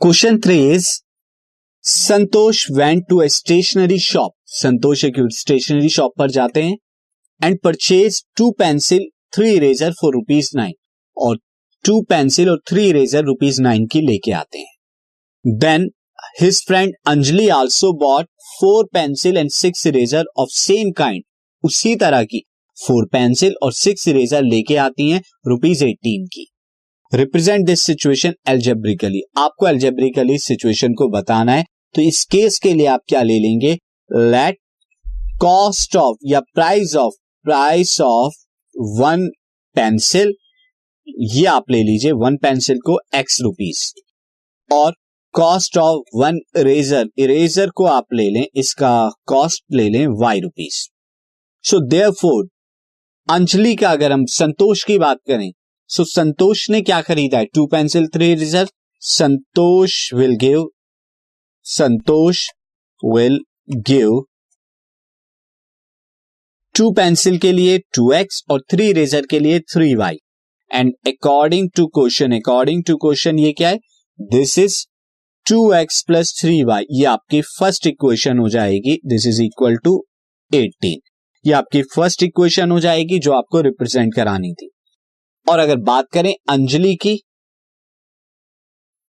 Question three is Santosh went to a stationery shop Santosh एक stationery shop पर जाते हैं and purchase two pencil three eraser for rupees nine और two pencil और three eraser rupees nine की लेके आते हैं। Then his friend Anjali also bought four pencil and six eraser of same kind उसी तरह की फोर पेंसिल और सिक्स इरेजर लेके आती हैं रुपीज़ एटीन की। रिप्रेजेंट दिस सिचुएशन एल्जेब्रिकली आपको एल्जेब्रिकली सिचुएशन को बताना है तो इस केस के लिए आप क्या ले लेंगे? लेट कॉस्ट ऑफ़ या price of price of one pencil ये आप ले लीजिए वन पेंसिल को एक्स रुपीस और cost of one eraser eraser को आप ले लें, इसका कॉस्ट ले लें Y rupees so therefore Anjali का अगर हम संतोष की बात करें सो so संतोष ने क्या खरीदा है two pencil three eraser Santosh will give Santosh will give two pencil के लिए टू एक्स और थ्री इरेजर के लिए three Y and according to question according to question ये क्या है? This is two X plus three Y ये आपकी फ़र्स्ट इक्वेशन हो जाएगी. This is equal to eighteen ये आपकी फ़र्स्ट इक्वेशन हो जाएगी जो आपको रिप्रेजेंट करानी थी. और अगर बात करें अंजलि की,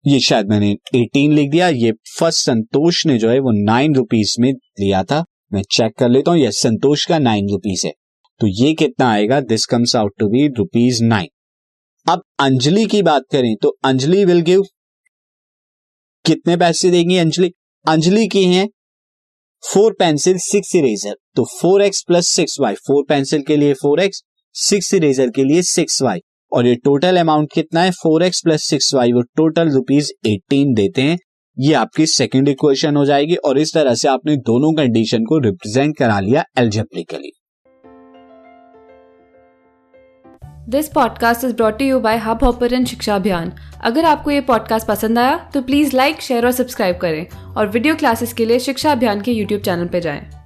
ये शायद मैंने 18 लिख दिया, ये फ़र्स्ट संतोष ने जो है वो नाइन रुपीज़ में लिया था। मैं चेक कर लेता हूँ ये संतोष का नाइन रुपीज़ है। तो ये कितना आएगा? This comes out to be rupees nine अब अंजलि की बात करें तो अंजलि विल गिव कितने पैसे देंगी अंजलि? अंजलि की हैं फोर पेंसिल सिक्स इरेजर तो four X plus six Y four pencil के लिए फोर एक्स सिक्स इरेजर के लिए सिक्स वाई। और ये टोटल अमाउंट कितना है? Four X plus six Y वो टोटल रुपीज़ एटीन देते हैं। ये आपकी सेकेंड इक्वेशन हो जाएगी और इस तरह से आपने दोनों कंडीशन को रिप्रेजेंट करा लिया algebraically this podcast is brought you by Hubhopper शिक्षा अभियान अगर आपको ये पॉडकास्ट पसंद आया तो प्लीज़ लाइक शेयर और सब्सक्राइब करें। और वीडियो क्लासेस के लिए शिक्षा अभियान के यूट्यूब चैनल पर जाएँ।